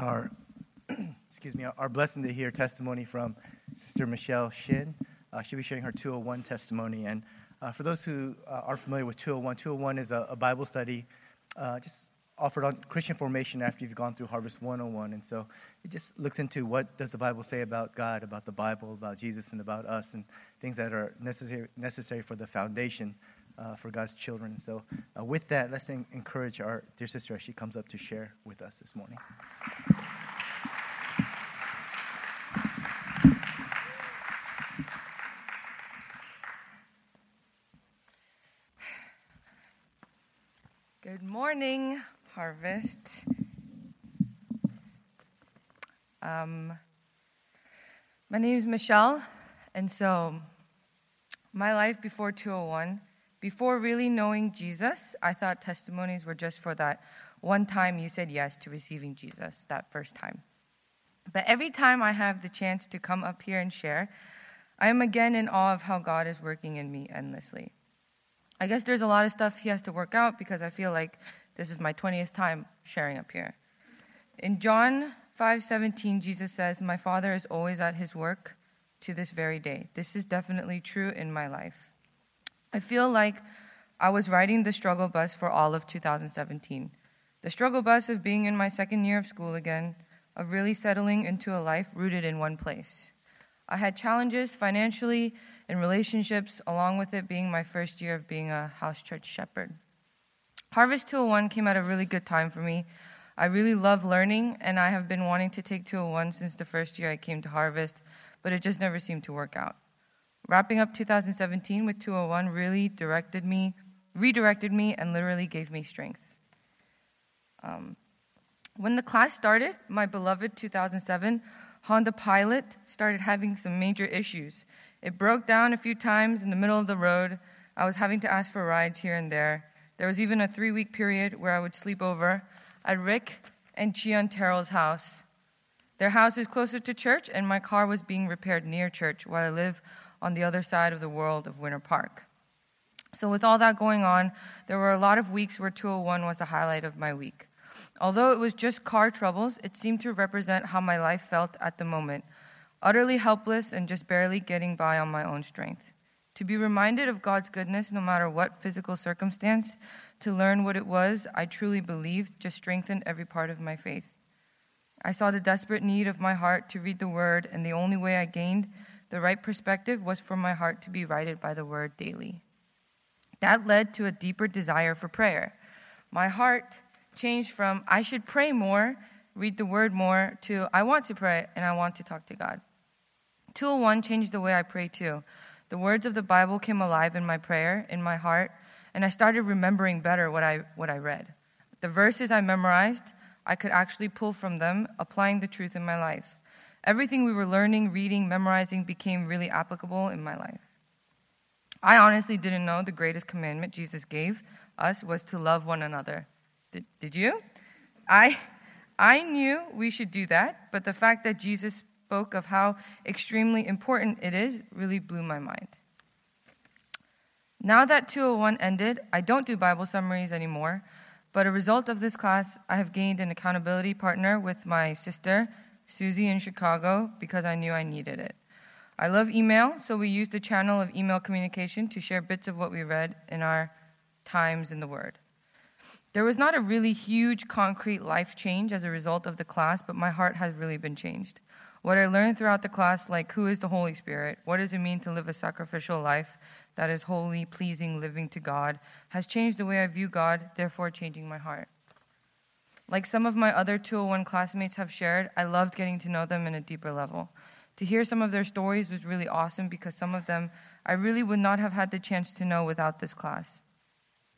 our excuse me our blessing to hear testimony from Sister Michelle Shin. Uh, she'll be sharing her 201 testimony. And uh, for those who uh, are familiar with 201, 201 is a, a Bible study uh, just offered on Christian formation after you've gone through Harvest 101. And so it just looks into what does the Bible say about God, about the Bible, about Jesus, and about us, and things that are necessary necessary for the foundation. Uh, for God's children. So, uh, with that, let's encourage our dear sister as she comes up to share with us this morning. Good morning, Harvest. Um, my name is Michelle, and so my life before 201, before really knowing Jesus, I thought testimonies were just for that one time you said yes to receiving Jesus, that first time. But every time I have the chance to come up here and share, I am again in awe of how God is working in me endlessly. I guess there's a lot of stuff he has to work out because I feel like this is my 20th time sharing up here. In John 5:17 Jesus says, "My Father is always at his work to this very day." This is definitely true in my life. I feel like I was riding the struggle bus for all of 2017. The struggle bus of being in my second year of school again, of really settling into a life rooted in one place. I had challenges financially in relationships, along with it being my first year of being a house church shepherd. Harvest 201 came at a really good time for me. I really love learning, and I have been wanting to take 201 since the first year I came to Harvest, but it just never seemed to work out. Wrapping up 2017 with 201 really directed me, redirected me, and literally gave me strength. Um, when the class started, my beloved 2007 Honda Pilot started having some major issues. It broke down a few times in the middle of the road. I was having to ask for rides here and there. There was even a three week period where I would sleep over at Rick and Chion Terrell's house. Their house is closer to church, and my car was being repaired near church while I live on the other side of the world of Winter Park. So, with all that going on, there were a lot of weeks where 201 was the highlight of my week. Although it was just car troubles, it seemed to represent how my life felt at the moment utterly helpless and just barely getting by on my own strength. To be reminded of God's goodness no matter what physical circumstance, to learn what it was I truly believed, just strengthened every part of my faith. I saw the desperate need of my heart to read the Word, and the only way I gained the right perspective was for my heart to be righted by the Word daily. That led to a deeper desire for prayer. My heart changed from I should pray more, read the Word more, to I want to pray and I want to talk to God. 201 changed the way I pray too. The words of the Bible came alive in my prayer, in my heart, and I started remembering better what I, what I read. The verses I memorized, I could actually pull from them, applying the truth in my life. Everything we were learning, reading, memorizing became really applicable in my life. I honestly didn't know the greatest commandment Jesus gave us was to love one another. Did, did you? I, I knew we should do that, but the fact that Jesus spoke of how extremely important it is really blew my mind. Now that 201 ended, I don't do Bible summaries anymore, but a result of this class, I have gained an accountability partner with my sister, Susie, in Chicago, because I knew I needed it. I love email, so we used the channel of email communication to share bits of what we read in our times in the Word. There was not a really huge concrete life change as a result of the class, but my heart has really been changed. What I learned throughout the class, like who is the Holy Spirit, what does it mean to live a sacrificial life that is holy, pleasing, living to God, has changed the way I view God, therefore changing my heart. Like some of my other 201 classmates have shared, I loved getting to know them in a deeper level. To hear some of their stories was really awesome because some of them I really would not have had the chance to know without this class.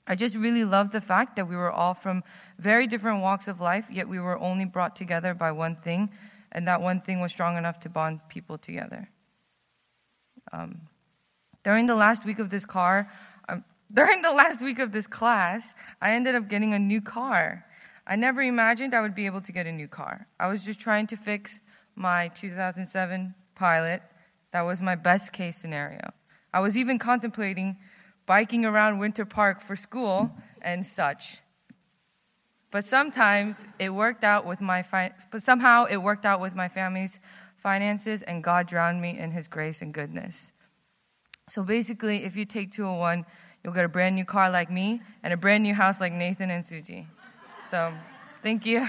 I just really loved the fact that we were all from very different walks of life, yet we were only brought together by one thing, and that one thing was strong enough to bond people together. Um, during the last week of this car, um, during the last week of this class, I ended up getting a new car. I never imagined I would be able to get a new car. I was just trying to fix my 2007 Pilot. That was my best case scenario. I was even contemplating biking around Winter Park for school and such. but sometimes it worked out with my fi- but somehow it worked out with my family's finances and God drowned me in his grace and goodness. So basically, if you take 201, you'll get a brand new car like me and a brand new house like Nathan and Suji. So, thank you.